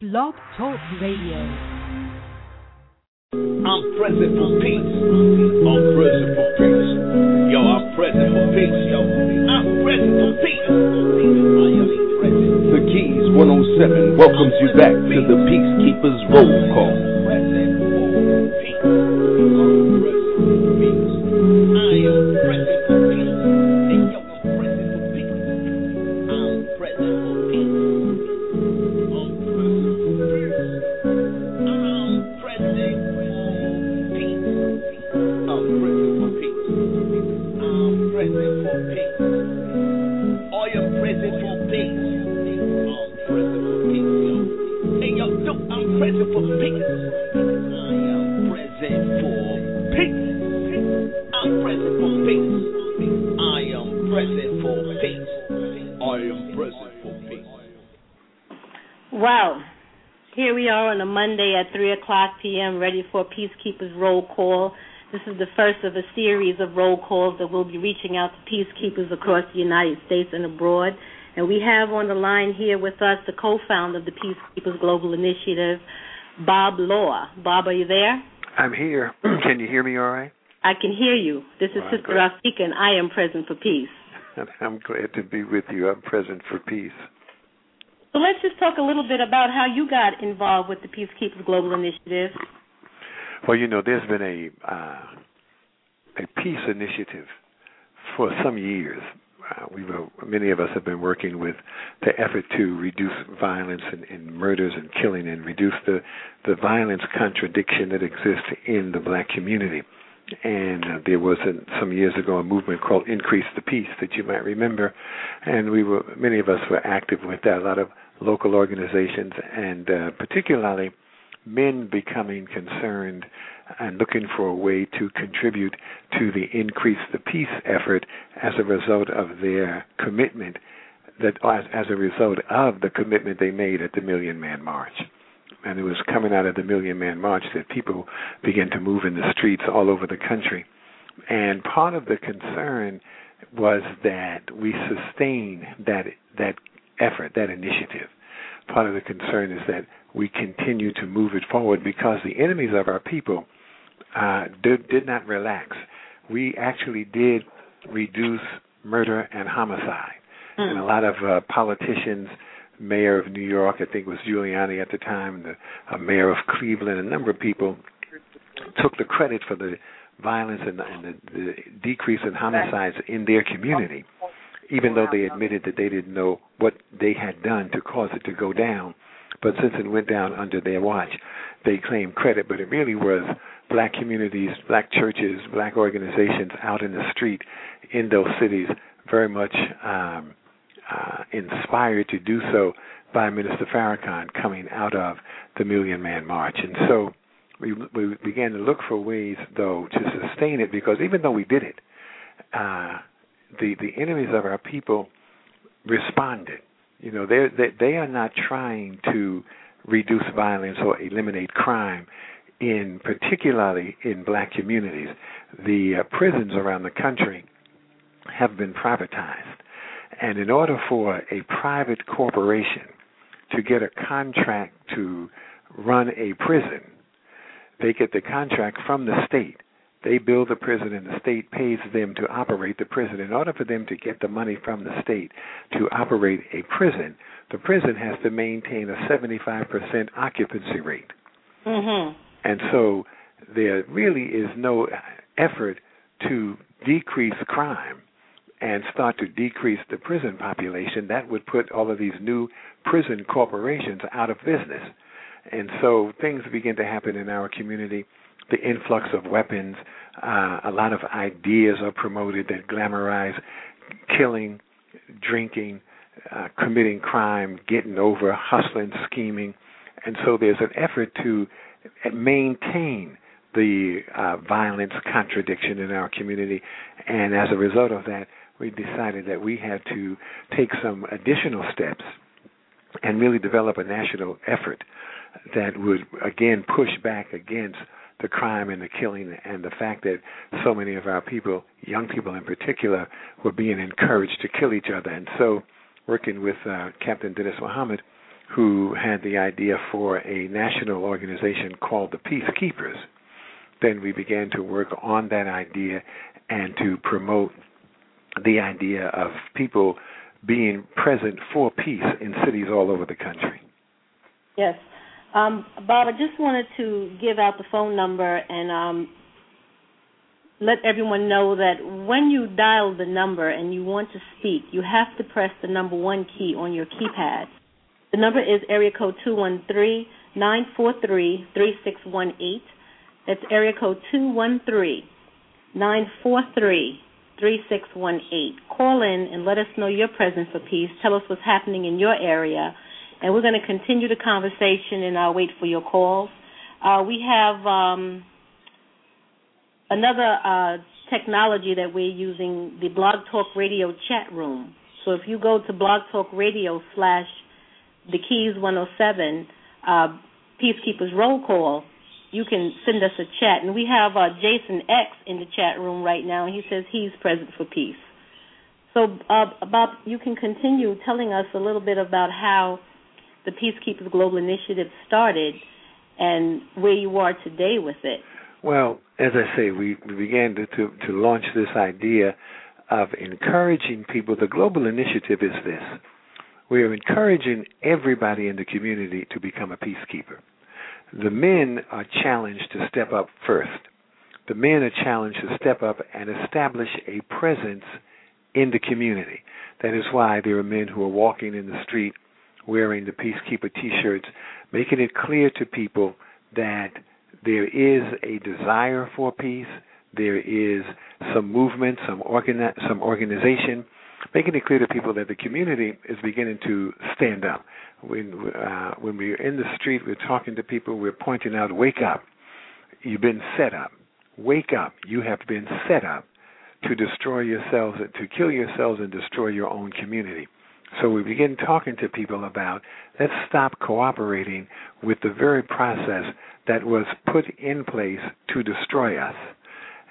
Blog Talk Radio. I'm present for peace. I'm present for peace. Yo, I'm present for peace. Yo, I'm present for peace. The Keys 107 welcomes you back to the Peacekeepers Roll Call. p.m., ready for Peacekeepers Roll Call. This is the first of a series of roll calls that we'll be reaching out to peacekeepers across the United States and abroad. And we have on the line here with us the co founder of the Peacekeepers Global Initiative, Bob Law. Bob, are you there? I'm here. Can you hear me all right? I can hear you. This is Well, Sister. Rafika, and I am present for peace. I'm glad to be with you. I'm present for peace. So let's just talk a little bit about how you got involved with the Peacekeepers Global Initiative. Well, you know, there's been a uh, a peace initiative for some years. Uh, we were, many of us have been working with the effort to reduce violence and, and murders and killing, and reduce the the violence contradiction that exists in the black community. And uh, there was a, some years ago a movement called Increase the Peace that you might remember, and we were many of us were active with that. A lot of local organizations, and uh, particularly men becoming concerned and looking for a way to contribute to the increase the peace effort as a result of their commitment that as, as a result of the commitment they made at the Million Man March. And it was coming out of the Million Man March that people began to move in the streets all over the country. And part of the concern was that we sustain that that effort, that initiative. Part of the concern is that we continue to move it forward because the enemies of our people uh, did, did not relax. We actually did reduce murder and homicide. And a lot of uh, politicians, mayor of New York, I think it was Giuliani at the time, the uh, mayor of Cleveland, a number of people took the credit for the violence and, and the, the decrease in homicides in their community, even though they admitted that they didn't know what they had done to cause it to go down. But since it went down under their watch, they claimed credit. But it really was black communities, black churches, black organizations out in the street in those cities, very much um, uh, inspired to do so by Minister Farrakhan coming out of the Million Man March. And so we, we began to look for ways, though, to sustain it because even though we did it, uh, the the enemies of our people responded. You know, they they they are not trying to reduce violence or eliminate crime in particularly in black communities. The uh, prisons around the country have been privatized. And in order for a private corporation to get a contract to run a prison, they get the contract from the state. They build the prison, and the state pays them to operate the prison. In order for them to get the money from the state to operate a prison, the prison has to maintain a 75% occupancy rate. Mm-hmm. And so there really is no effort to decrease crime and start to decrease the prison population. That would put all of these new prison corporations out of business. And so things begin to happen in our community. The influx of weapons, uh, a lot of ideas are promoted that glamorize killing, drinking, uh, committing crime, getting over, hustling, scheming. And so there's an effort to maintain the uh, violence contradiction in our community. And as a result of that, we decided that we had to take some additional steps and really develop a national effort that would again push back against the crime and the killing and the fact that so many of our people, young people in particular, were being encouraged to kill each other. And so, working with uh, Captain Dennis Muhammad, who had the idea for a national organization called the Peacekeepers. Then we began to work on that idea and to promote the idea of people being present for peace in cities all over the country. Yes. Um, Bob, I just wanted to give out the phone number and um, let everyone know that when you dial the number and you want to speak, you have to press the number one key on your keypad. The number is area code two one three nine four three three six one eight. That's area code two one three nine four three three six one eight. Call in and let us know your presence for peace. Tell us what's happening in your area, and we're going to continue the conversation. And I'll wait for your calls. Uh, we have um, another uh, technology that we're using, the Blog Talk Radio chat room. So if you go to Blog Talk Radio slash the Keys 107 uh, Peacekeepers Roll Call, you can send us a chat. And we have uh, Jason X in the chat room right now, and he says he's present for peace. So, uh, Bob, you can continue telling us a little bit about how the Peacekeepers Global Initiative started and where you are today with it. Well, as I say, we, began to, to, to launch this idea of encouraging people. The global initiative is this we are encouraging everybody in the community to become a peacekeeper. The men are challenged to step up first. The men are challenged to step up and establish a presence in the community. That is why there are men who are walking in the street wearing the Peacekeeper t shirts, making it clear to people that there is a desire for peace, there is some movement, some organi- some organization, making it clear to people that the community is beginning to stand up. When uh, when we're in the street, we're talking to people, we're pointing out, wake up, you've been set up. Wake up, you have been set up to destroy yourselves, to kill yourselves and destroy your own community. So we begin talking to people about let's stop cooperating with the very process that was put in place to destroy us.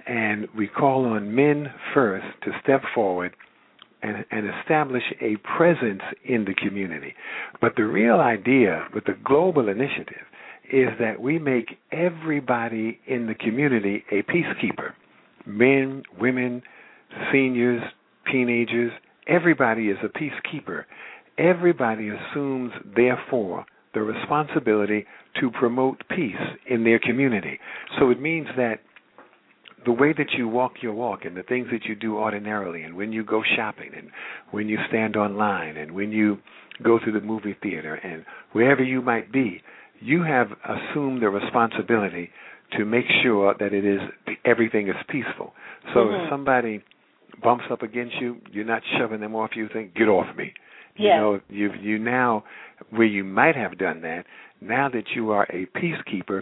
And we call on men first to step forward and, and establish a presence in the community. But the real idea with the global initiative is that we make everybody in the community a peacekeeper men, women, seniors, teenagers, everybody is a peacekeeper. Everybody assumes, therefore, the responsibility to promote peace in their community. So it means that the way that you walk your walk and the things that you do ordinarily and when you go shopping and when you stand online and when you go to the movie theater and wherever you might be, you have assumed the responsibility to make sure that it is everything is peaceful. So mm-hmm. if somebody bumps up against you, you're not shoving them off. You think, get off me. Yeah. You know, you you now where you might have done that. Now that you are a peacekeeper,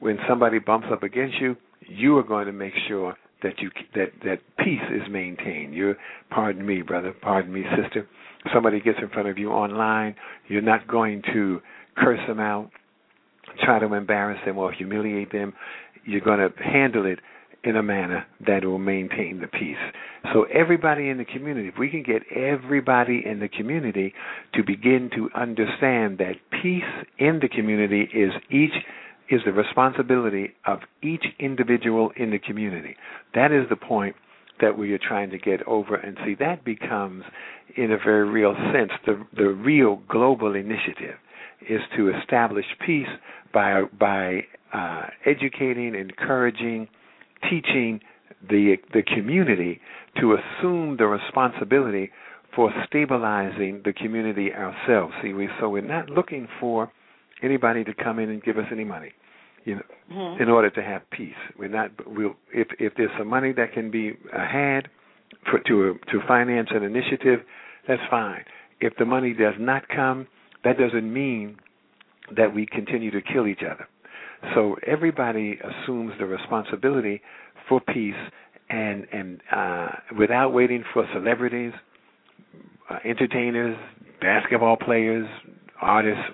when somebody bumps up against you, you are going to make sure that you that that peace is maintained. You, pardon me, brother, pardon me, sister. Somebody gets in front of you online, you're not going to curse them out, try to embarrass them or humiliate them. You're going to handle it in a manner that will maintain the peace. So everybody in the community, if we can get everybody in the community to begin to understand that peace in the community is each is the responsibility of each individual in the community. That is the point that we are trying to get over and see that becomes in a very real sense the the real global initiative is to establish peace by by uh, educating, encouraging, teaching the the community to assume the responsibility for stabilizing the community ourselves. See, we so we're not looking for anybody to come in and give us any money, you know, mm-hmm. in order to have peace. We're not. We'll if if there's some money that can be had for to to finance an initiative, that's fine. If the money does not come, that doesn't mean that we continue to kill each other. So everybody assumes the responsibility for peace, and and uh, without waiting for celebrities, uh, entertainers, basketball players, artists,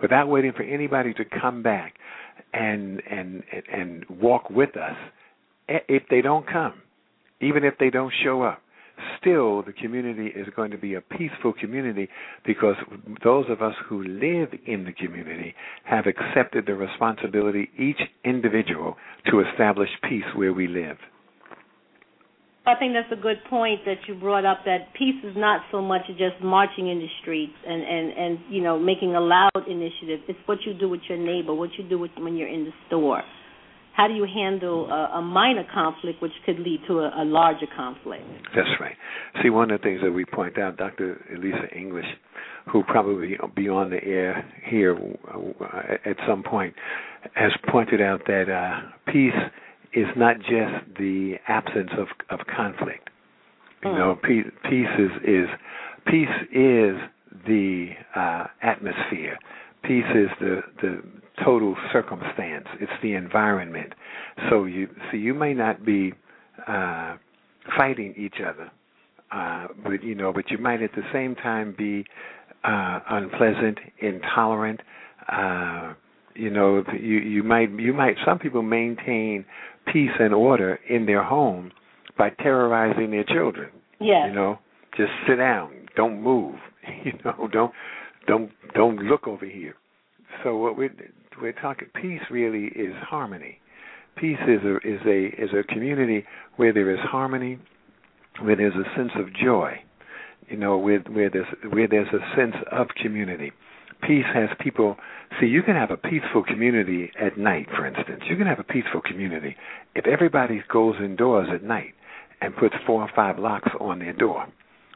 without waiting for anybody to come back and and and walk with us. If they don't come, even if they don't show up, still the community is going to be a peaceful community because those of us who live in the community have accepted the responsibility, each individual, to establish peace where we live. I think that's a good point that you brought up. That peace is not so much just marching in the streets and and and you know making a loud initiative. It's what you do with your neighbor, what you do with when you're in the store. How do you handle a, a minor conflict, which could lead to a, a larger conflict? That's right. See, one of the things that we point out, Dr. Elisa English, who probably be on the air here uh, at some point, has pointed out that uh, peace is not just the absence of of conflict. You Hmm. know, peace, peace is is peace is the uh, atmosphere. Peace is the the total circumstance. It's the environment. So you see, you may not be uh, fighting each other, uh, but you know, but you might at the same time be uh, unpleasant, intolerant. Uh, you know, you you might you might some people maintain peace and order in their home by terrorizing their children. Yes. You know, just sit down, don't move. You know, don't don't don't look over here. So what we're we're talking peace really is harmony. Peace is a is a is a community where there is harmony, where there's a sense of joy. You know, where where there's where there's a sense of community. Peace has people. See, you can have a peaceful community at night, for instance. You can have a peaceful community if everybody goes indoors at night and puts four or five locks on their door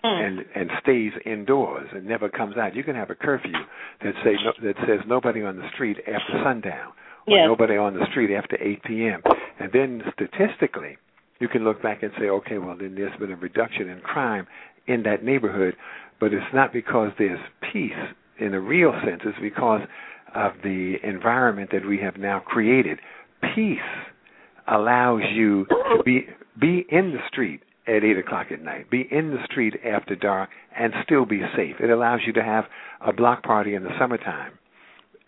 Mm. and and stays indoors and never comes out. You can have a curfew that say no, that says nobody on the street after sundown or Yes. nobody on the street after 8 p.m. And then statistically, you can look back and say, okay, well then there's been a reduction in crime in that neighborhood, but it's not because there's peace in a real sense. It's because of the environment that we have now created. Peace allows you to be be in the street at eight o'clock at night, be in the street after dark, and still be safe. It allows you to have a block party in the summertime,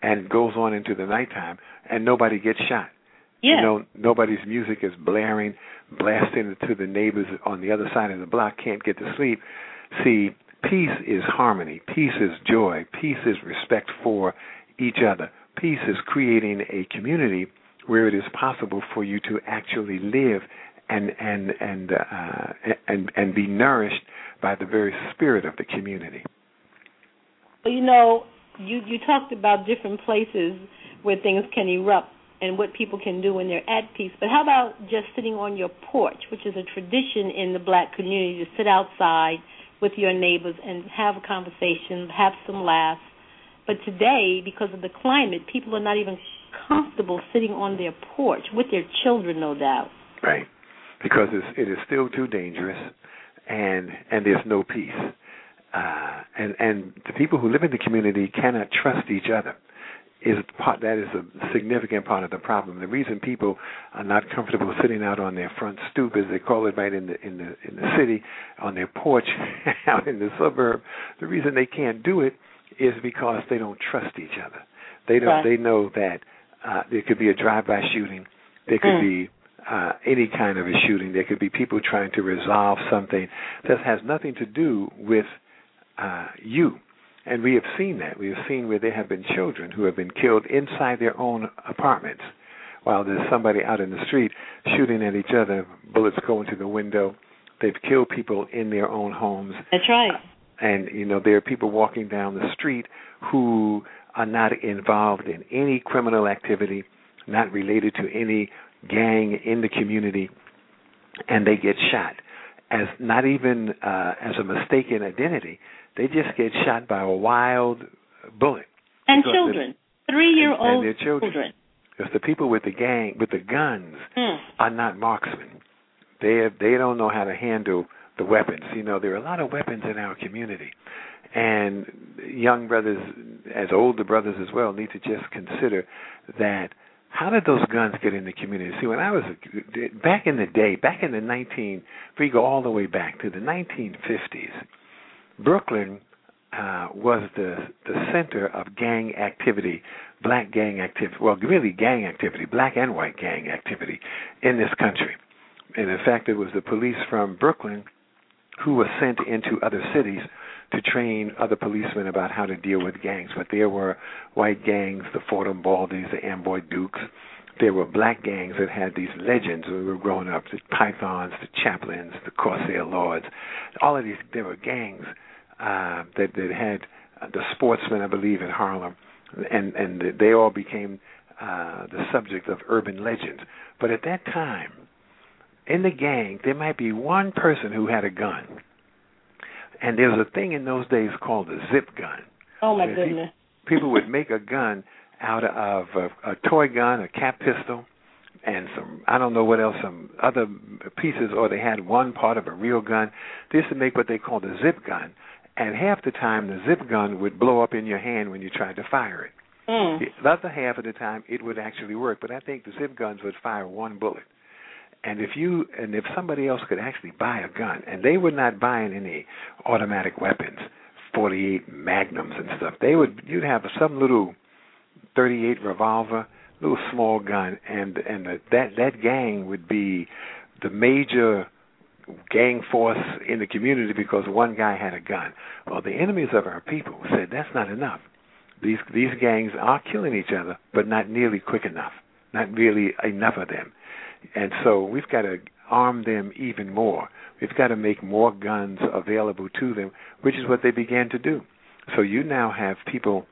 and goes on into the nighttime, and nobody gets shot. Yeah. You know, nobody's music is blaring, blasting to the neighbors on the other side of the block can't get to sleep. See, peace is harmony, peace is joy, peace is respect for each other. Peace is creating a community where it is possible for you to actually live and and and uh, and and be nourished by the very spirit of the community. Well, you know, you you talked about different places where things can erupt and what people can do when they're at peace. But how about just sitting on your porch, which is a tradition in the black community to sit outside with your neighbors and have a conversation, have some laughs. But today, because of the climate, people are not even comfortable sitting on their porch with their children, no doubt. Right. Because it's, it is still too dangerous, and and there's no peace. Uh, and and the people who live in the community cannot trust each other. Is part that is a significant part of the problem. The reason people are not comfortable sitting out on their front stoop, as they call it, right in the in the in the city, on their porch, out in the suburb. The reason they can't do it is because they don't trust each other. They don't. Right. They know that uh, there could be a drive-by shooting. There could Mm. be uh, any kind of a shooting. There could be people trying to resolve something that has nothing to do with uh, you. And we have seen that. We have seen where there have been children who have been killed inside their own apartments while there's somebody out in the street shooting at each other, bullets go into the window. They've killed people in their own homes. That's right. And, you know, there are people walking down the street who are not involved in any criminal activity, not related to any gang in the community, and they get shot as not even uh, as a mistaken identity. They just get shot by a wild bullet. And children, three-year-old and their children. Because the people with the gang, with the guns, Mm. are not marksmen. They have, they don't know how to handle the weapons. You know, there are a lot of weapons in our community, and young brothers, as older brothers as well, need to just consider that. How did those guns get in the community? See, when I was back in the day, back in the 19, if we go all the way back to the 1950s, Brooklyn uh, was the the center of gang activity, black gang activity. Well, really gang activity, black and white gang activity in this country. And in fact, it was the police from Brooklyn who were sent into other cities to train other policemen about how to deal with gangs. But there were white gangs, the Fordham Baldies, the Amboy Dukes. There were black gangs that had these legends when we were growing up: the Pythons, the Chaplains, the Corsair Lords. All of these, there were gangs uh, that that had uh, the Sportsmen, I believe, in Harlem, and and they all became uh, the subject of urban legends. But at that time, in the gang, there might be one person who had a gun. And there was a thing in those days called a zip gun. Oh my goodness! People would make a gun out of a, a toy gun, a cap pistol, and some I don't know what else, some other pieces, or they had one part of a real gun. They used to make what they called a zip gun, and half the time the zip gun would blow up in your hand when you tried to fire it. Mm. The other half of the time it would actually work, but I think the zip guns would fire one bullet. And if you and if somebody else could actually buy a gun, and they were not buying any automatic weapons, 48 magnums and stuff. They would you'd have some little 38 revolver, little small gun, and and that that gang would be the major gang force in the community because one guy had a gun. Well, the enemies of our people said that's not enough. These these gangs are killing each other, but not nearly quick enough. Not really enough of them. And so we've got to arm them even more. We've got to make more guns available to them, which is what they began to do. So you now have people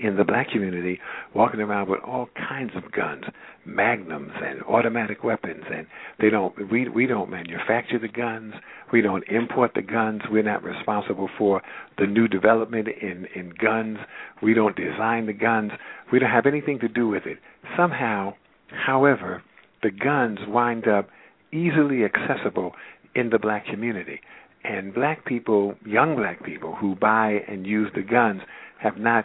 in the black community walking around with all kinds of guns, magnums and automatic weapons and they don't we we don't manufacture the guns, we don't import the guns, we're not responsible for the new development in in guns, we don't design the guns, we don't have anything to do with it. Somehow, however, the guns wind up easily accessible in the black community. And black people, young black people who buy and use the guns have not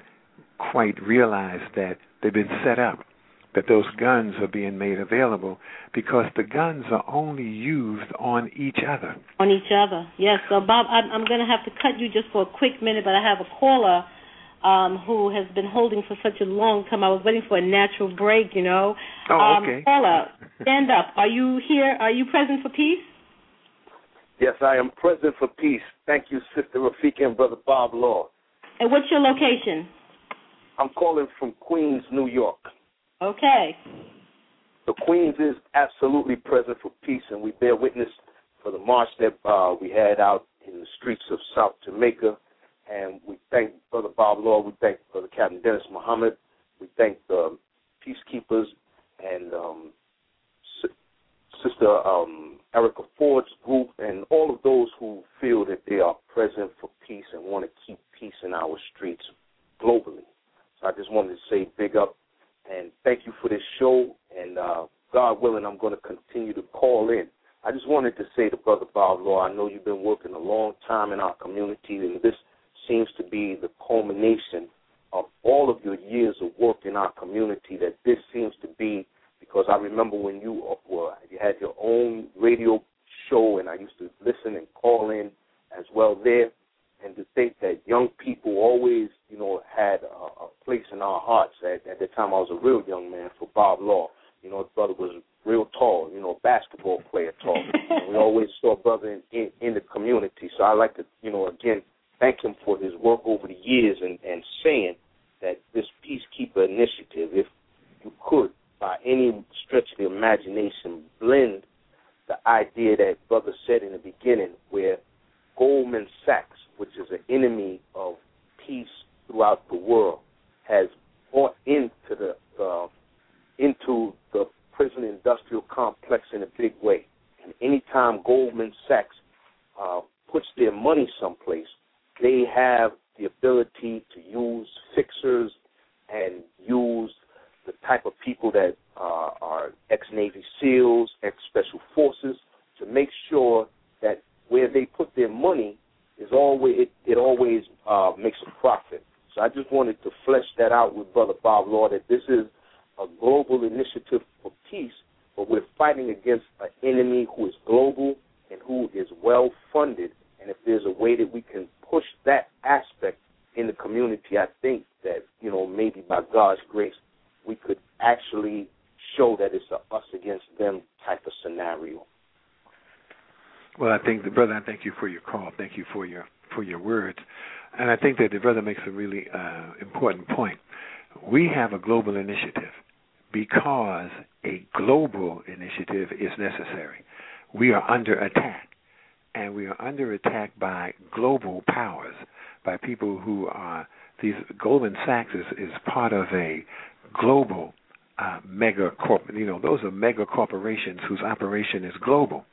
quite realized that they've been set up, that those guns are being made available because the guns are only used on each other. On each other, yes. So, Bob, I'm, I'm going to have to cut you just for a quick minute, but I have a caller um, who has been holding for such a long time. I was waiting for a natural break, you know. Oh, um, okay. Caller, stand up. Are you here? Are you present for peace? Yes, I am present for peace. Thank you, Sister Rafika and Brother Bob Law. And what's your location? I'm calling from Queens, New York. Okay. The Queens is absolutely present for peace, and we bear witness for the march that uh, we had out in the streets of South Jamaica. And we thank Brother Bob Law. We thank Brother Captain Dennis Muhammad. We thank the peacekeepers and um, Sister um, Erica Ford's group and all of those who feel that they are present for peace and want to keep peace in our streets globally. So I just wanted to say big up and thank you for this show. And uh, God willing, I'm going to continue to call in. I just wanted to say to Brother Bob Law, I know you've been working a long time in our community, and this seems to be the culmination of all of your years of work in our community. That this seems to be because I remember when you were you had your own radio show, and I used to listen and call in as well there. And to think that young people always, you know, had a, a place in our hearts. At, at the time, I was a real young man for Bob Law. You know, brother was real tall, you know, basketball player tall. and we always saw brother in, in, in the community. So I like to, you know, again, thank him for his work over the years and, and saying that this Peacekeeper initiative, if you could, by any stretch of the imagination, blend the idea that brother said in the beginning, where Goldman Sachs, which is an enemy of peace throughout the world, has bought into the uh, into the prison industrial complex in a big way. And anytime Goldman Sachs uh, puts their money someplace, they have the ability to use fixers and use the type of people that uh, are ex Navy SEALs, ex Special Forces, to make sure that where they put their money is always it, it always uh, makes a profit. So I just wanted to flesh that out with Brother Bob Law that this is a global initiative for peace, but we're fighting against an enemy who is global and who is well funded. And if there's a way that we can push that aspect in the community, I think that, you know, maybe by God's grace, we could actually show that it's a us against them type of scenario. Well, I think the brother. I thank you for your call. Thank you for your for your words, and I think that the brother makes a really uh, important point. We have a global initiative because a global initiative is necessary. We are under attack, and we are under attack by global powers, by people who are these. Goldman Sachs is, is part of a global uh, mega corp. You know, those are mega corporations whose operation is global,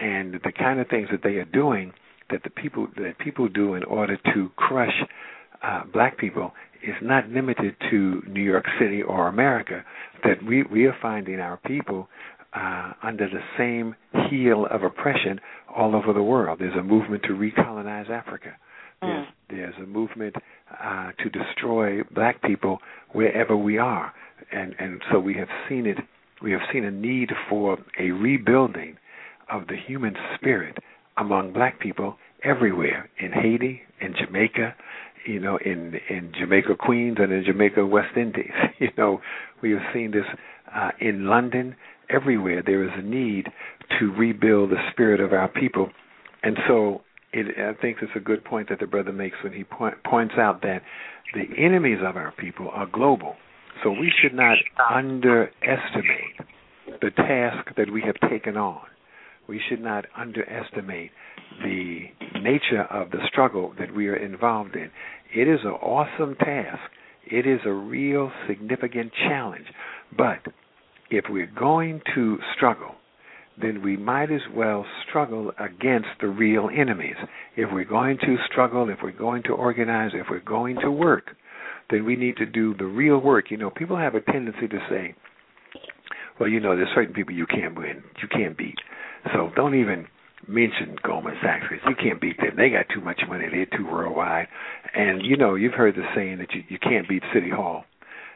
and the kind of things that they are doing that the people that people do in order to crush uh, black people is not limited to New York City or America. That we we are finding our people uh, under the same heel of oppression all over the world. There's a movement to recolonize Africa. There's, there's a movement uh, to destroy black people wherever we are, and and so we have seen it. We have seen a need for a rebuilding of the human spirit among black people everywhere in Haiti, in Jamaica, you know, in in Jamaica Queens and in Jamaica West Indies. You know, we have seen this uh, in London. Everywhere there is a need to rebuild the spirit of our people, and so it, I think it's a good point that the brother makes when he point, points out that the enemies of our people are global. So we should not underestimate the task that we have taken on. We should not underestimate the nature of the struggle that we are involved in. It is an awesome task. It is a real significant challenge. But if we're going to struggle, then we might as well struggle against the real enemies. If we're going to struggle, if we're going to organize, if we're going to work, then we need to do the real work. You know, people have a tendency to say, well, you know, there's certain people you can't win, you can't beat. So don't even mention Goldman Sachs because you can't beat them. They got too much money. They're too worldwide. And you know, you've heard the saying that you, you can't beat City Hall.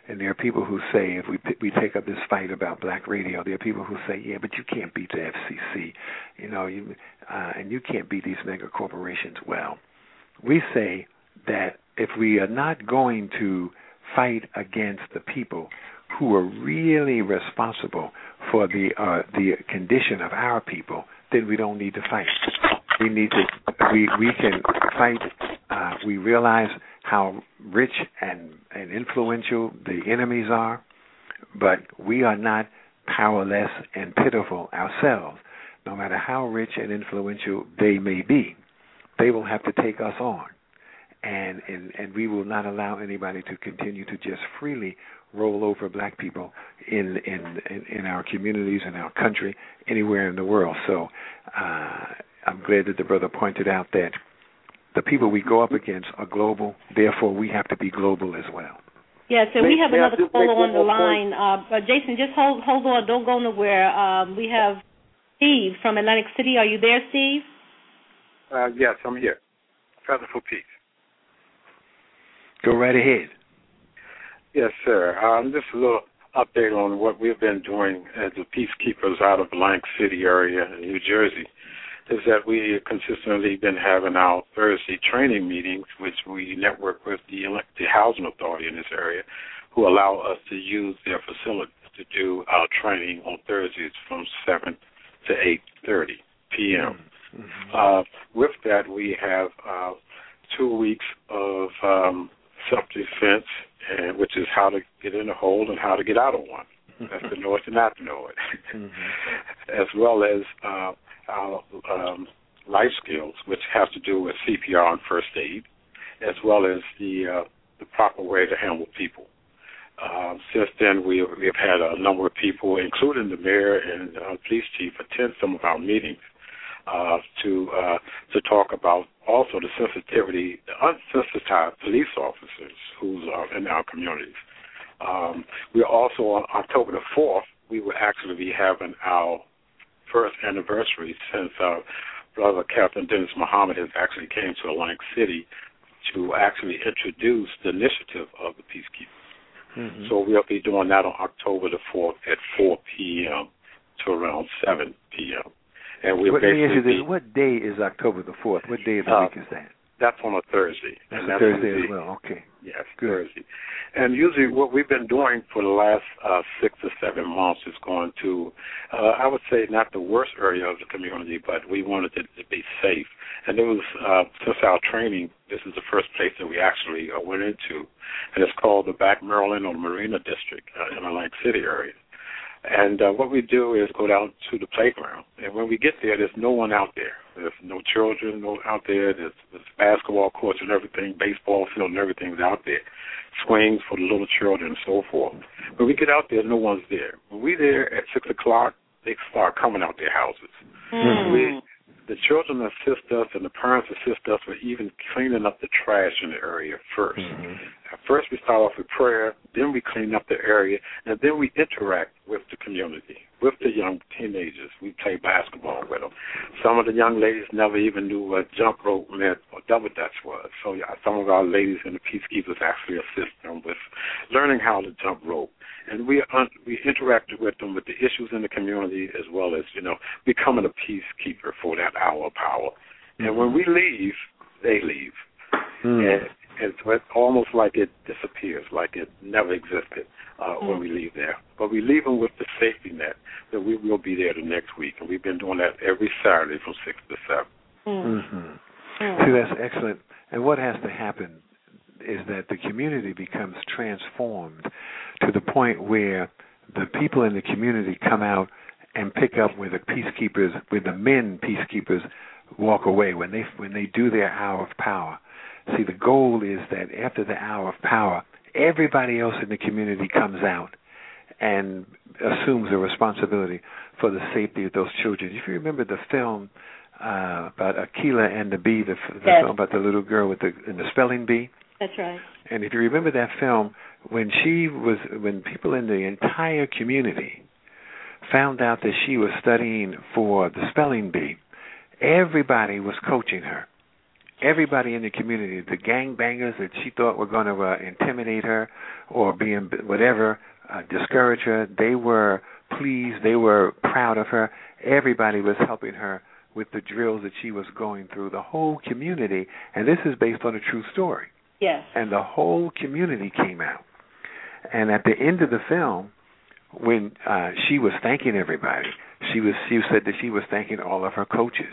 And there are people who say, if we we take up this fight about black radio, there are people who say, yeah, but you can't beat the FCC, you know, you uh, and you can't beat these mega corporations. Well, we say that if we are not going to fight against the people who are really responsible for the uh, the condition of our people, then we don't need to fight. We need to we we can fight. Uh, we realize how rich and and influential the enemies are, but we are not powerless and pitiful ourselves. No matter how rich and influential they may be, they will have to take us on. And, and and we will not allow anybody to continue to just freely roll over black people in in in, in our communities in our country anywhere in the world so uh i'm glad that the brother pointed out that the people we go up against are global therefore we have to be global as well yeah, so we have another caller on the line. Uh, Jason, just hold hold on, don't go nowhere. Um, we have Steve from Atlantic City. Are you there, Steve? Uh, yes, I'm here. Feather for Peace. go right ahead Yes, sir. Um, just a little update on what we've been doing as the peacekeepers out of Blank City area in New Jersey. Is that we have consistently been having our Thursday training meetings, which we network with the, elect- the housing authority in this area, who allow us to use their facilities to do our training on Thursdays from seven to eight thirty p.m. Uh, with that, we have uh, two weeks of um, self-defense, and which is how to get in a hole and how to get out of one. That's to know it to not know it, as well as uh, our um, life skills, which has to do with CPR and first aid, as well as the uh, the proper way to handle people. Uh, since then, we we have had a number of people, including the mayor and uh, police chief, attend some of our meetings uh, to uh, to talk about also the sensitivity, the unsensitized police officers who are in our communities. Um, we are also on October the fourth. We will actually be having our first anniversary since our brother Captain Dennis Muhammad has actually came to Atlantic City to actually introduce the initiative of the Peacekeepers. mm-hmm. So we'll be doing that on October the 4th at 4 p.m. to around 7 p.m. And we'll what, let me ask basically you this, be, what day is october the fourth what day of the Uh, week is that That's on a Thursday. That's and a that's Thursday as well. Okay. Yes, Good. Thursday. And usually, what we've been doing for the last uh, six or seven months is going to, uh, I would say, not the worst area of the community, but we wanted it to be safe. And it was uh, since our training, this is the first place that we actually uh, went into, and it's called the Back Maryland or Marina District uh, in the Lake City area. And uh, what we do is go down to the playground, and when we get there, there's no one out there. There's no children no out there. There's, there's basketball courts and everything, baseball field and everything's out there, swings for the little children and so forth. When we get out there, no one's there. When we there at six o'clock, they start coming out their houses. Mm. We, the children assist us and the parents assist us with even cleaning up the trash in the area 1st Mhm. At First, we start off with prayer, then we clean up the area, and then we interact with the community, with the young teenagers. We play basketball with them. Some of the young ladies never even knew what jump rope meant or double dutch was. So yeah, some of our ladies and the peacekeepers actually assist them with learning how to jump rope. And we un- we interacted with them with the issues in the community as well as you know becoming a peacekeeper for that hour of power. And when we leave, they leave Mm. and and so it's almost like it disappears, like it never existed uh, when we leave there. But we leave them with the safety net that we will be there the next week, and we've been doing that every Saturday from six to seven. Mm. hmm Mm. See, that's excellent. And what has to happen is that the community becomes transformed to the point where the people in the community come out and pick up where the peacekeepers, where the men peacekeepers walk away when they when they do their hour of power. See, the goal is that after the hour of power, everybody else in the community comes out and assumes the responsibility for the safety of those children. If you remember the film uh, about Akeelah and the bee, the, the Yes. film about the little girl with the and the spelling bee. That's right. And if you remember that film, when she was, when people in the entire community found out that she was studying for the spelling bee, everybody was coaching her. Everybody in the community, the gangbangers that she thought were going to uh, intimidate her or be in, whatever, uh, discourage her, they were pleased, they were proud of her. Everybody was helping her with the drills that she was going through. The whole community, and this is based on a true story Yes. and the whole community came out. And at the end of the film, when uh, she was thanking everybody, she was she said that she was thanking all of her coaches,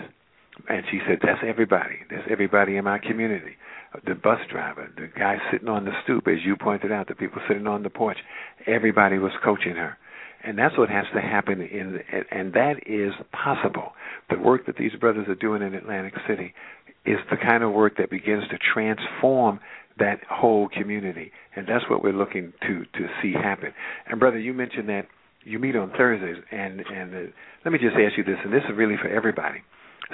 and she said that's everybody, that's everybody in my community, the bus driver, the guy sitting on the stoop, as you pointed out, the people sitting on the porch, everybody was coaching her. And that's what has to happen in and that is possible. The work that these brothers are doing in Atlantic City is the kind of work that begins to transform that whole community, and that's what we're looking to to see happen. And brother, you mentioned that you meet on Thursdays, and and uh, let me just ask you this, and this is really for everybody.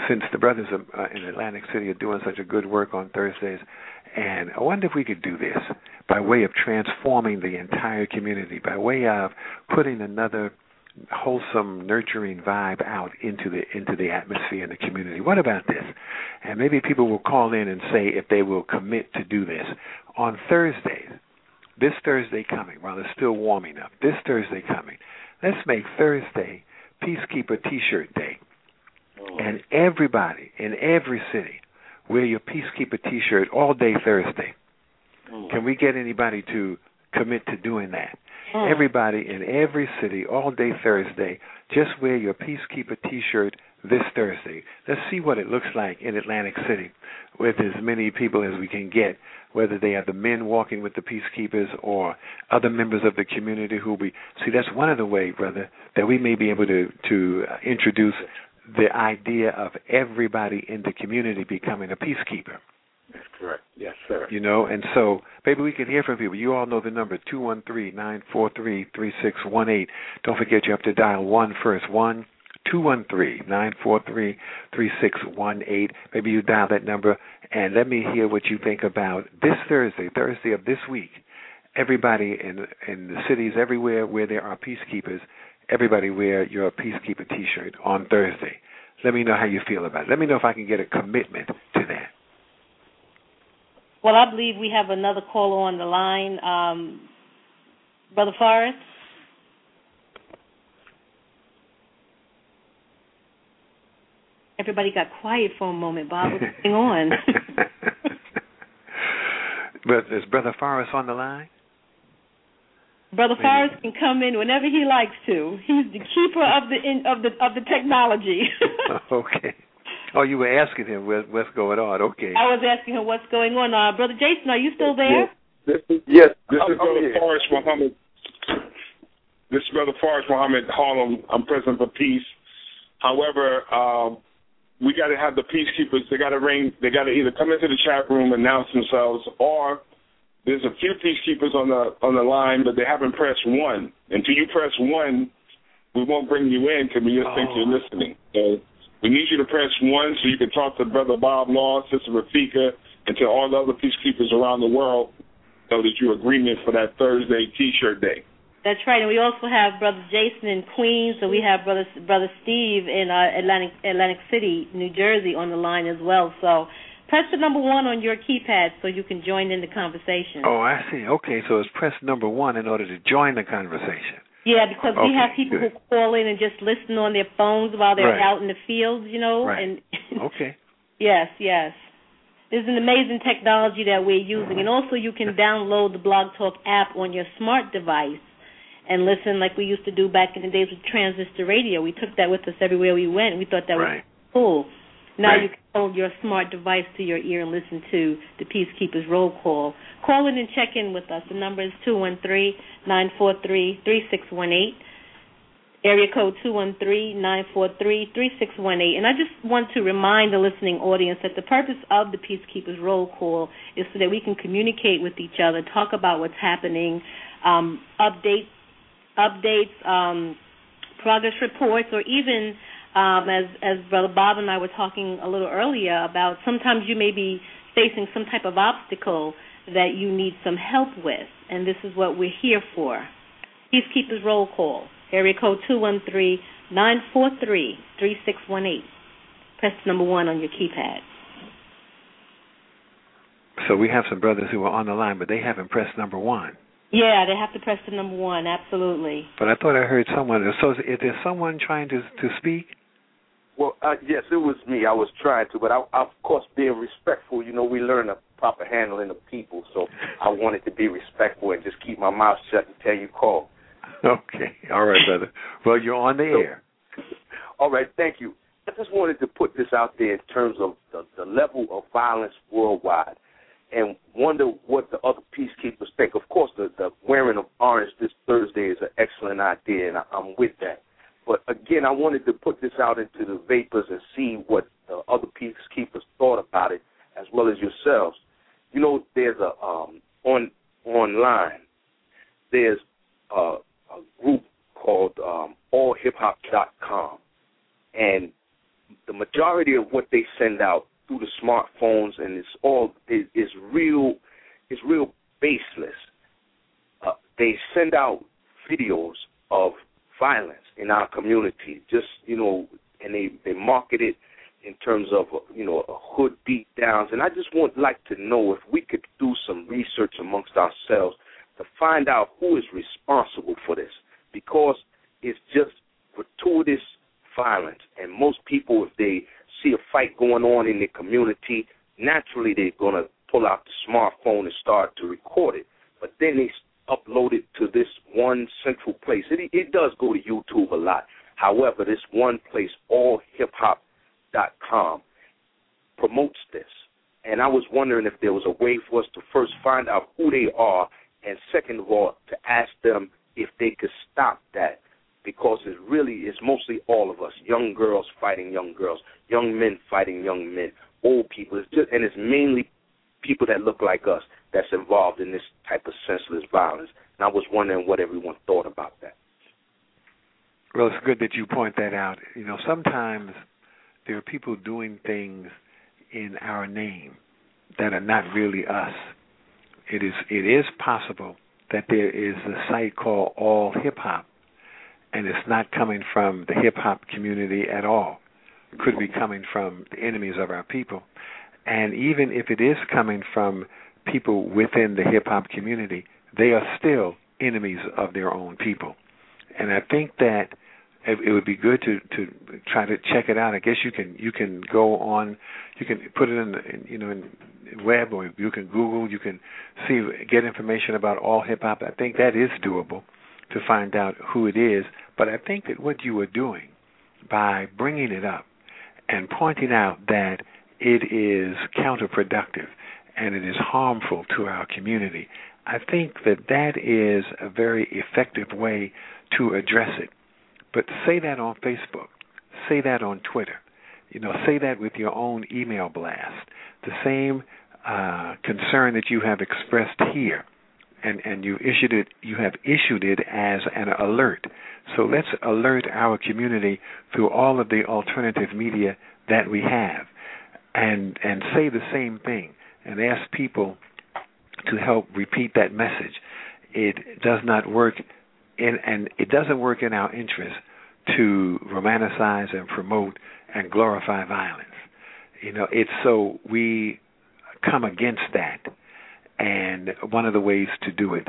Since the brothers uh, in Atlantic City are doing such a good work on Thursdays, and I wonder if we could do this by way of transforming the entire community, by way of putting another wholesome, nurturing vibe out into the into the atmosphere in the community. What about this? And maybe people will call in and say if they will commit to do this on Thursdays. This Thursday coming, while it's still warm enough. This Thursday coming, let's make Thursday Peacekeeper T-shirt Day, oh. and everybody in every city wear your Peacekeeper T-shirt all day Thursday. Oh. Can we get anybody to commit to doing that? Mm. Everybody in every city all day Thursday, just wear your Peacekeeper T-shirt this Thursday. Let's see what it looks like in Atlantic City with as many people as we can get, whether they are the men walking with the peacekeepers or other members of the community who we see. That's one of the ways, brother, that we may be able to to introduce the idea of everybody in the community becoming a peacekeeper. That's correct. Yes, sir. You know, and so maybe we can hear from people. You all know the number two one three nine four three three six one eight. Don't forget you have to dial one first. One two one three nine four three three six one eight. Maybe you dial that number and let me hear what you think about this Thursday, Thursday of this week. Everybody in in the cities everywhere where there are peacekeepers, everybody wear your peacekeeper T-shirt on Thursday. Let me know how you feel about it. Let me know if I can get a commitment. Well, I believe we have another caller on the line. Um, Brother Forrest? Everybody got quiet for a moment, Bob. What's going on? But is Brother Forrest on the line? Brother Maybe. Forrest can come in whenever he likes to. He's the keeper of the in, of the of the technology. okay. Oh, you were asking him what, what's going on. Okay. I was asking him what's going on. Uh, Brother Jason, are you still there? This is, Yes, this I'm- is I'm Brother here. Forrest Muhammad. This is Brother Forrest Muhammad Harlem. I'm President for Peace. However, um, we got to have the peacekeepers. They got to ring. They got to either come into the chat room, announce themselves, or there's a few peacekeepers on the on the line, but they haven't pressed one. Until you press one, we won't bring you in because we just think Oh. you're listening. So we need you to press one so you can talk to Brother Bob Law, Sister Rafika, and to all the other peacekeepers around the world so that you're agreement for that Thursday T-shirt day. That's right, and we also have Brother Jason in Queens, and we have Brother Brother Steve in uh, Atlantic Atlantic City, New Jersey, on the line as well. So press the number one on your keypad so you can join in the conversation. Oh, I see. Okay, so it's press number one in order to join the conversation. Yeah, because we have people good. who call in and just listen on their phones while they're Right. out in the fields, you know. Right. And Okay. yes, yes. There's an amazing technology that we're using, and also you can download the Blog Talk app on your smart device and listen like we used to do back in the days with transistor radio. We took that with us everywhere we went. We thought that was Right. cool. Now Right. you can hold your smart device to your ear and listen to the Peacekeepers roll call. Call in and check in with us. The number is two one three nine four three three six one eight. Area code two one three nine four three three six one eight. And I just want to remind the listening audience that the purpose of the Peacekeepers roll call is so that we can communicate with each other, talk about what's happening, um, update updates, um, progress reports, or even um, as as Brother Bob and I were talking a little earlier about sometimes you may be facing some type of obstacle that you need some help with, and this is what we're here for. Peacekeepers roll call. Area code two one three nine four three three six one eight. Press number one on your keypad. So we have some brothers who are on the line, but they haven't pressed number one. Yeah, they have to press the number one. Absolutely. But I thought I heard someone. So is there someone trying to to speak? Well, uh, yes, it was me. I was trying to, but I, I, of course, being respectful. You know, we learn a proper handling of people, so I wanted to be respectful and just keep my mouth shut until you call. Okay. All right, brother. Well, you're on the air. All right, thank you. I just wanted to put this out there in terms of the, the level of violence worldwide and wonder what the other peacekeepers think. Of course, the, the wearing of orange this Thursday is an excellent idea, and I, I'm with that. But again, I wanted to put this out into the vapors and see what the other peacekeepers thought about it, as well as yourselves. You know, there's a um, on online. There's a, a group called um, AllHipHop.com, and the majority of what they send out through the smartphones and it's all is, is real It's real baseless. Uh, they send out videos of violence in our community, just you know, and they they market it in terms of you know hood beat downs. And I just would like to know if we could do some research amongst ourselves to find out who is responsible for this, because it's just gratuitous violence. And most people, if they see a fight going on in their community, naturally they're going to pull out the smartphone and start to record it. But then they upload it to this one central place. It, it does go to YouTube a lot. However, this one place, allhiphop.com, promotes this. And I was wondering if there was a way for us to first find out who they are, and second of all, to ask them if they could stop that because it really is mostly all of us young girls fighting young girls, young men fighting young men, old people. It's just, and it's mainly people that look like us that's involved in this type of senseless violence. And I was wondering what everyone thought about that. Well, it's good that you point that out. You know, sometimes there are people doing things in our name that are not really us. It is it is possible that there is a site called All Hip Hop, and it's not coming from the hip hop community at all. It could be coming from the enemies of our people. And even if it is coming from people within the hip hop community, they are still enemies of their own people. And I think that it, it would be good to to try to check it out. I guess you can you can go on, you can put it in, in you know in web or you can Google, you can see get information about all hip hop. I think that is doable to find out who it is. But I think that what you are doing by bringing it up and pointing out that it is counterproductive and it is harmful to our community, I think that that is a very effective way to address it. But say that on Facebook, say that on Twitter, you know, say that with your own email blast. The same uh, concern that you have expressed here, and and you issued it, you have issued it as an alert. So let's alert our community through all of the alternative media that we have, and and say the same thing, and ask people to help repeat that message. It does not work in, and it doesn't work in our interest to romanticize and promote and glorify violence. You know, it's so we come against that, and one of the ways to do it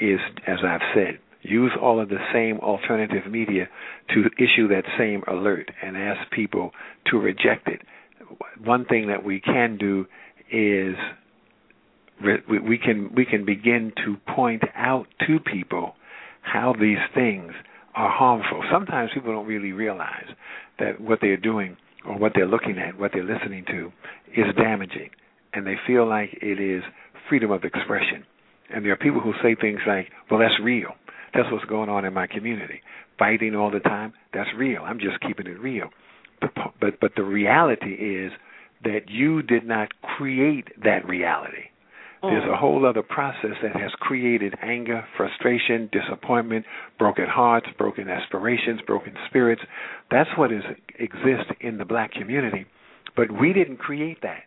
is, as I've said, use all of the same alternative media to issue that same alert and ask people to reject it. One thing that we can do is we can we can begin to point out to people how these things are harmful. Sometimes people don't really realize that what they're doing or what they're looking at, what they're listening to, is damaging, and they feel like it is freedom of expression. And there are people who say things like, "Well, that's real. That's what's going on in my community. Fighting all the time. That's real. I'm just keeping it real." But but but the reality is that you did not create that reality. There's a mm. whole other process that has created anger, frustration, disappointment, broken hearts, broken aspirations, broken spirits. That's what is exists in the black community. But we didn't create that.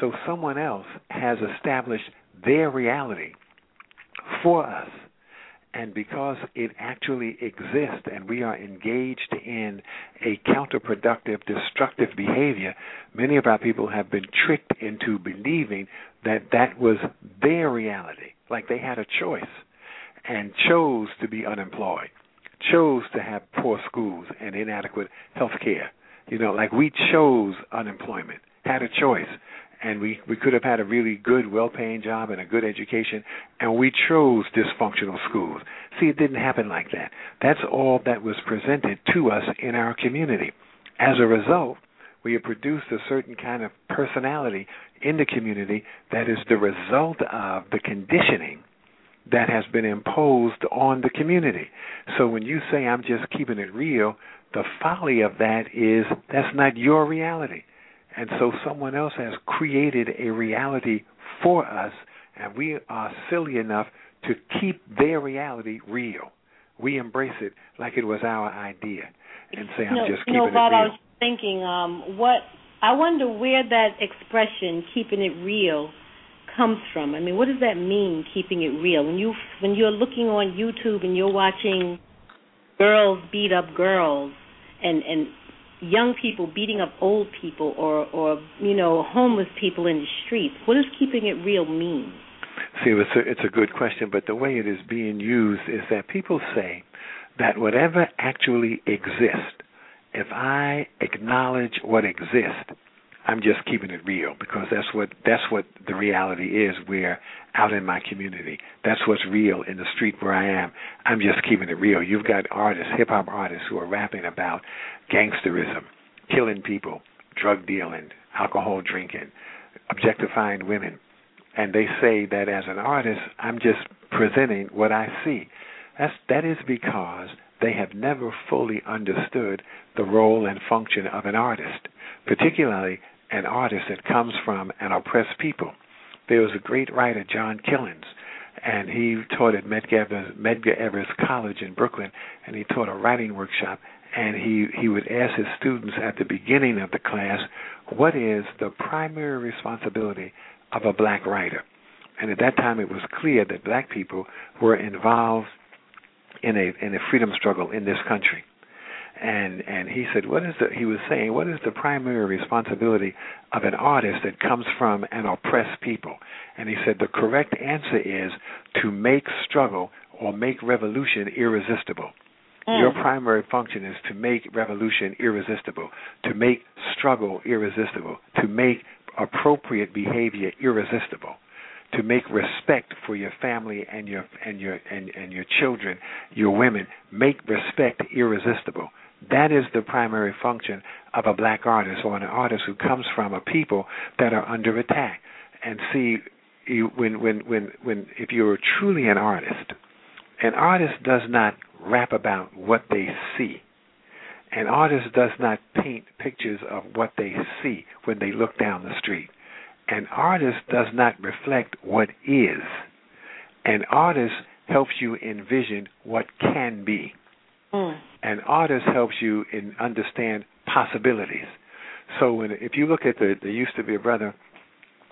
So someone else has established their reality for us. And because it actually exists and we are engaged in a counterproductive, destructive behavior, many of our people have been tricked into believing that that was their reality, like they had a choice and chose to be unemployed, chose to have poor schools and inadequate health care. You know, like we chose unemployment, had a choice, and we we could have had a really good, well-paying job and a good education, and we chose dysfunctional schools. See, it didn't happen like that. That's all that was presented to us in our community. As a result, we have produced a certain kind of personality in the community that is the result of the conditioning that has been imposed on the community. So when you say I'm just keeping it real, the folly of that is that's not your reality. And so someone else has created a reality for us, and we are silly enough to keep their reality real. We embrace it like it was our idea and say, I'm no, just keeping no, it Bob, real. I was thinking, um, what I wonder where that expression "keeping it real" comes from. I mean, what does that mean, keeping it real? When you when you're looking on YouTube and you're watching girls beat up girls and and young people beating up old people or or you know homeless people in the streets, what does keeping it real mean? See, it's a, it's a good question, but the way it is being used is that people say that whatever actually exists, if I acknowledge what exists, I'm just keeping it real because that's what that's what the reality is. We're out in my community. That's what's real in the street where I am. I'm just keeping it real. You've got artists, hip hop artists, who are rapping about gangsterism, killing people, drug dealing, alcohol drinking, objectifying women, and they say that as an artist, I'm just presenting what I see. That's that is because they have never fully understood the role and function of an artist, particularly an artist that comes from an oppressed people. There was a great writer, John Killens, and he taught at Medgar Medgar Evers College in Brooklyn, and he taught a writing workshop. And he he would ask his students at the beginning of the class, "What is the primary responsibility of a black writer?" And at that time, it was clear that black people were involved in a in a freedom struggle in this country and and he said what is the he was saying what is the primary responsibility of an artist that comes from an oppressed people and he said the correct answer is to make struggle or make revolution irresistible Mm. Your primary function is to make revolution irresistible, to make struggle irresistible, to make appropriate behavior irresistible, to make respect for your family and your and your and, and your children, your women, make respect irresistible. That is the primary function of a black artist or an artist who comes from a people that are under attack. And see, you, when when when when if you're truly an artist, an artist does not rap about what they see. An artist does not paint pictures of what they see when they look down the street. An artist does not reflect what is. An artist helps you envision what can be. Mm. An artist helps you in understand possibilities. So when if you look at the there used to be a brother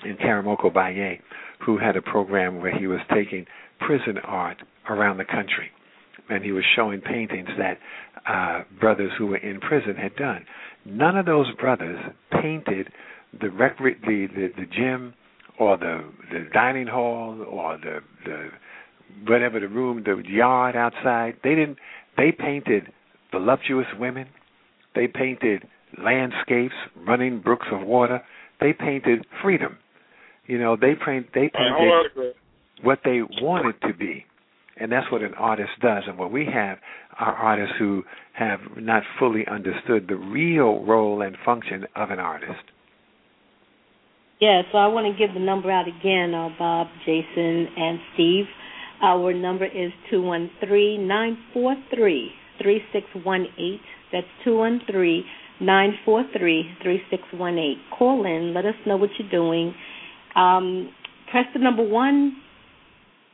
in Karamoko Baye who had a program where he was taking prison art around the country and he was showing paintings that uh, brothers who were in prison had done. None of those brothers painted the rec- the, the the gym or the the dining hall or the the whatever the room the yard outside. They didn't. They painted voluptuous women. They painted landscapes, running brooks of water. They painted freedom. You know, they paint they painted what they wanted to be. And that's what an artist does. And what we have are artists who have not fully understood the real role and function of an artist. Yeah, so I want to give the number out again, uh, Bob, Jason, and Steve. Our number is two one three nine four three three six one eight. That's two one three nine four three three six one eight. Call in. Let us know what you're doing. Um, press the number one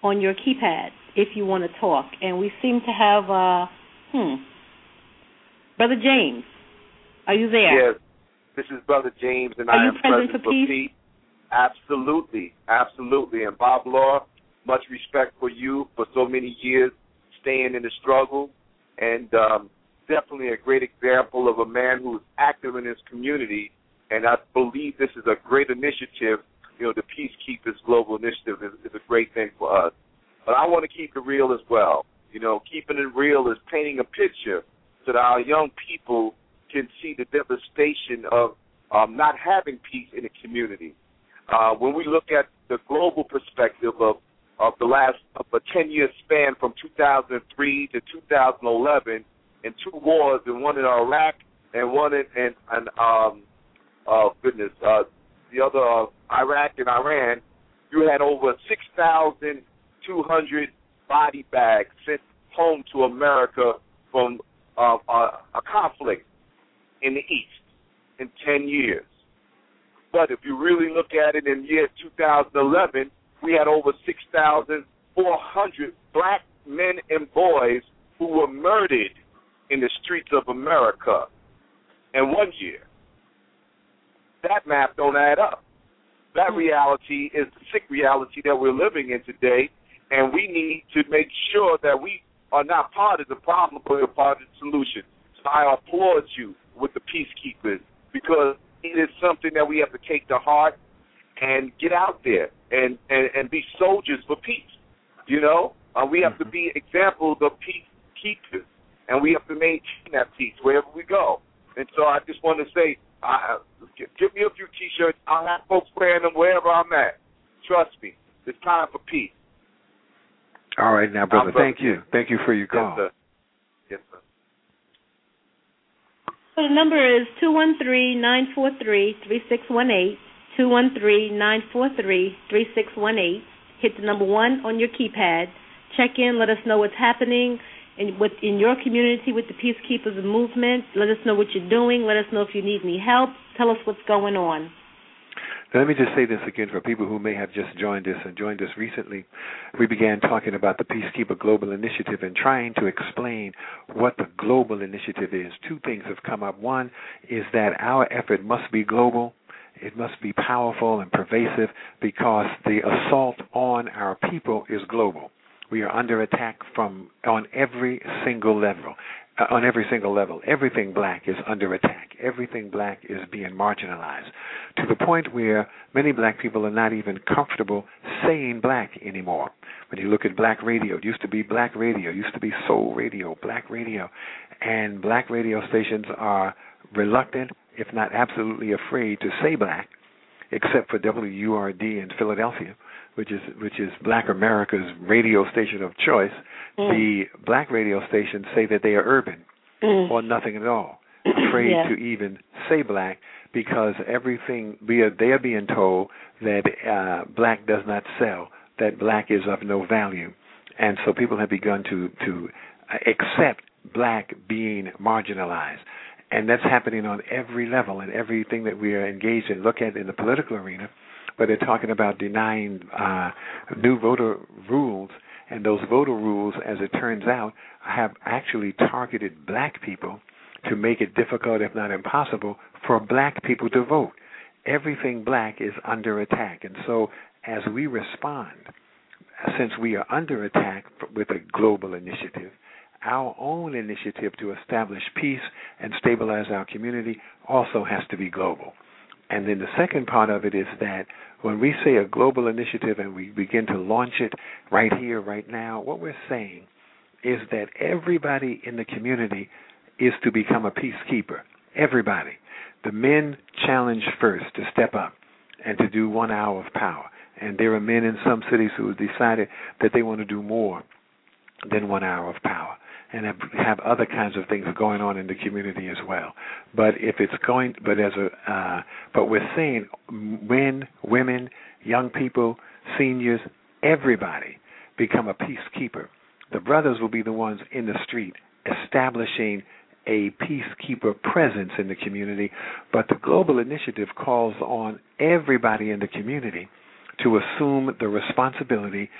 on your keypad if you want to talk. And we seem to have, uh, hmm, Brother James. Are you there? Yes, this is Brother James, and Are I am present present for peace? Absolutely, absolutely. And Bob Law, much respect for you for so many years staying in the struggle, and um, definitely a great example of a man who's active in his community. And I believe this is a great initiative. You know, the Peacekeepers Global Initiative is, is a great thing for us. But I want to keep it real as well. You know, keeping it real is painting a picture so that our young people can see the devastation of um, not having peace in the community. Uh, when we look at the global perspective of of the last of a 10 year span from 2003 to 2011, in two wars, and one in Iraq and one in, in um, oh goodness, uh, the other uh, Iraq and Iran, you had over 6,200 body bags sent home to America from uh, a, a conflict in the East in 10 years. But if you really look at it in year 2011, we had over 6,400 black men and boys who were murdered in the streets of America in one year. That math don't add up. That hmm. reality is the sick reality that we're living in today, and we need to make sure that we are not part of the problem, but we're part of the solution. So I applaud you with the peacekeepers because it is something that we have to take to heart and get out there and, and, and be soldiers for peace. You know, uh, we have to be examples of peacekeepers, and we have to maintain that peace wherever we go. And so I just want to say, uh, give me a few T-shirts. I'll have folks wearing them wherever I'm at. Trust me, it's time for peace. All right, now, brother, I'm brother thank you. Thank you for your call. Yes, sir. Yes, sir. So the number is two one three nine four three three six one eight. Two one three nine four three three six one eight. Hit the number one on your keypad. Check in. Let us know what's happening in with in your community with the Peacekeepers movement. Let us know what you're doing. Let us know if you need any help. Tell us what's going on. Let me just say this again for people who may have just joined us and joined us recently. We began talking about the Peacekeeper Global Initiative and trying to explain what the global initiative is. Two things have come up. One is that our effort must be global. It must be powerful and pervasive because the assault on our people is global. We are under attack from on every single level. uh, on every single level. Everything black is under attack. Everything black is being marginalized to the point where many black people are not even comfortable saying black anymore. When you look at black radio, it used to be black radio, used to be soul radio, black radio, and black radio stations are reluctant, if not absolutely afraid, to say black, except for WURD in Philadelphia which is which is Black America's radio station of choice, mm. the black radio stations say that they are urban mm. or nothing at all, afraid yeah. to even say black because everything we are, they are being told that uh, black does not sell, that black is of no value, and so people have begun to to accept black being marginalized. And that's happening on every level and everything that we are engaged in. Look at in the political arena where they're talking about denying uh, new voter rules, and those voter rules, as it turns out, have actually targeted black people to make it difficult, if not impossible, for black people to vote. Everything black is under attack, and so as we respond, since we are under attack with a global initiative, our own initiative to establish peace and stabilize our community also has to be global. And then the second part of it is that when we say a global initiative and we begin to launch it right here, right now, what we're saying is that everybody in the community is to become a peacekeeper. Everybody. The men challenge first to step up and to do one hour of power. And there are men in some cities who have decided that they want to do more than one hour of power and have, have other kinds of things going on in the community as well. But if it's going, but as a, uh, but we're seeing men, women, young people, seniors, everybody become a peacekeeper. The brothers will be the ones in the street establishing a peacekeeper presence in the community, but the global initiative calls on everybody in the community to assume the responsibility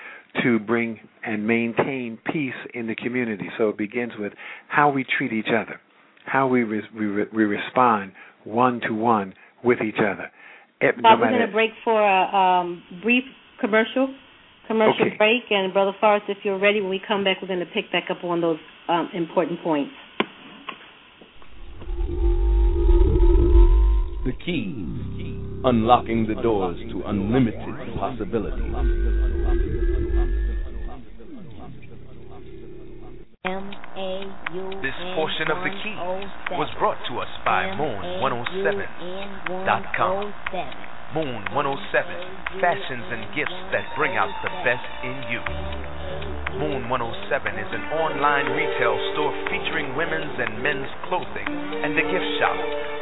to bring and maintain peace in the community. So it begins with how we treat each other, how we re- we, we respond one to one with each other. It, Bob, no we're going to break for a um, brief commercial commercial okay. break, and Brother Forrest, if you're ready, when we come back, we're going to pick back up on those um, important points. The key, unlocking the doors to unlimited possibilities. This portion of the key was brought to us by Moon107.com. Moon 107 fashions and gifts that bring out the best in you. Moon 107 is an online retail store featuring women's and men's clothing and a gift shop.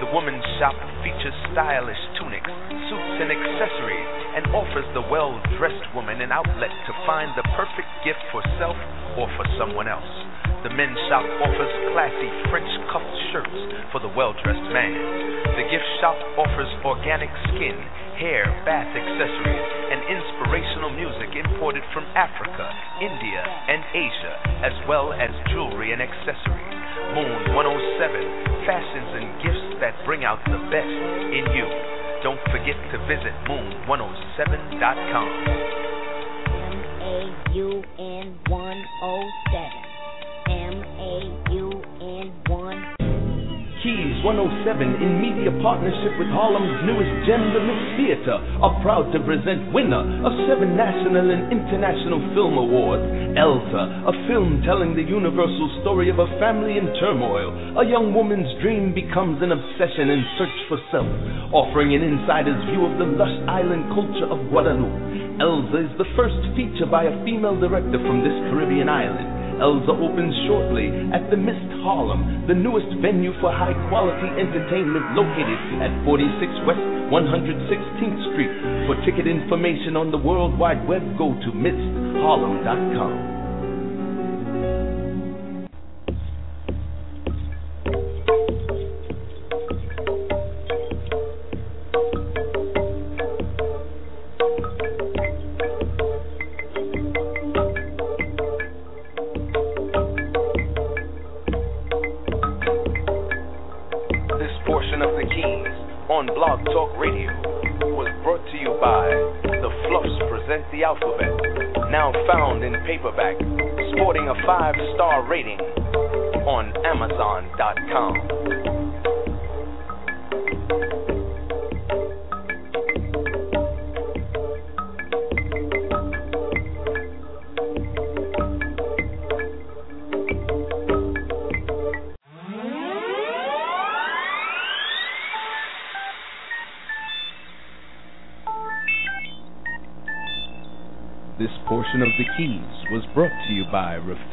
The women's shop features stylish tunics, suits, and accessories and offers the well dressed woman an outlet to find the perfect gift for self or for someone else. The men's shop offers classy French cuffed shirts for the well dressed man. The gift shop offers organic skin, hair, bath accessories, and inspirational music imported from Africa, India, and Asia, as well as jewelry and accessories. Moon 107 fashions and gifts that bring out the best in you. Don't forget to visit moon107.com. M A U N 107. Keys 107 in media partnership with Harlem's newest gem, the Mix Theater, are proud to present winner of seven national and international film awards, Elza, a film telling the universal story of a family in turmoil. A young woman's dream becomes an obsession in search for self, offering an insider's view of the lush island culture of Guadeloupe. Elza is the first feature by a female director from this Caribbean island. Elza opens shortly at the Mist Harlem, the newest venue for high quality entertainment located at 46 West 116th Street. For ticket information on the World Wide Web, go to mistharlem.com.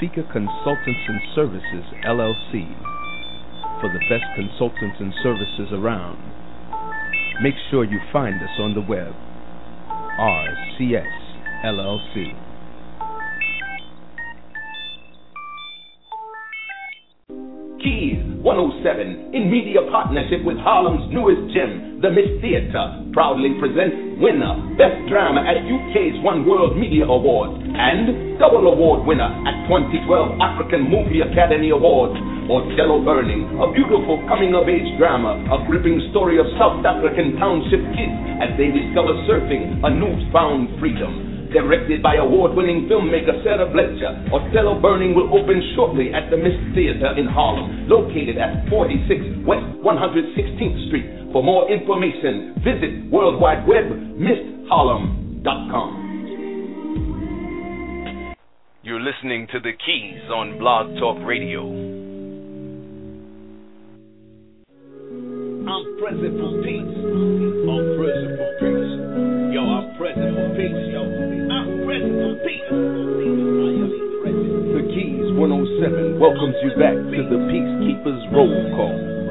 Rafika Consultants and Services, LLC. For the best consultants and services around, make sure you find us on the web. RCS LLC. Keys 107 in media partnership with Harlem's newest gem, the Mist Theatre, proudly presents winner, Best Drama at UK's One World Media Awards and double award winner at 2012 African Movie Academy Awards. for Otelo Burning, a beautiful coming of age drama, a gripping story of South African township kids as they discover surfing, a newfound freedom. Directed by award-winning filmmaker Sara Blecher, Otelo Burning will open shortly at the Mist Theatre in Harlem, located at 46 West 116th Street. For more information, visit World Wide Web, mistharlem.com. You're listening to The Keys on Blog Talk Radio. I'm present for peace. I'm present for peace. Yo, I'm present for peace. Yo, I'm present for peace. The Keys 107 welcomes you back to the Peacekeepers Roll Call.